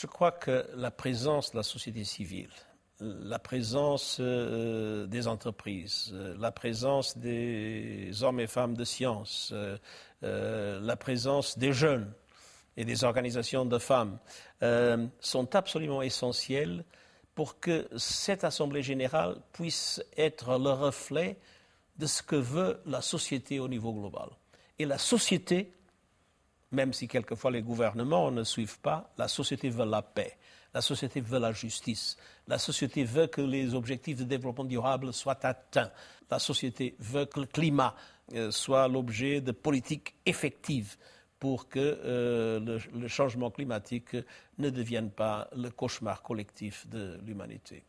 Je crois que la présence de la société civile, la présence euh, des entreprises, euh, la présence des hommes et femmes de science, euh, la présence des jeunes et des organisations de femmes sont absolument essentielles pour que cette Assemblée générale puisse être le reflet de ce que veut la société au niveau global. Et la société, même si quelquefois les gouvernements ne suivent pas, la société veut la paix. La société veut la justice. La société veut que les objectifs de développement durable soient atteints. La société veut que le climat euh, soit l'objet de politiques effectives pour que euh, le, le changement climatique ne devienne pas le cauchemar collectif de l'humanité.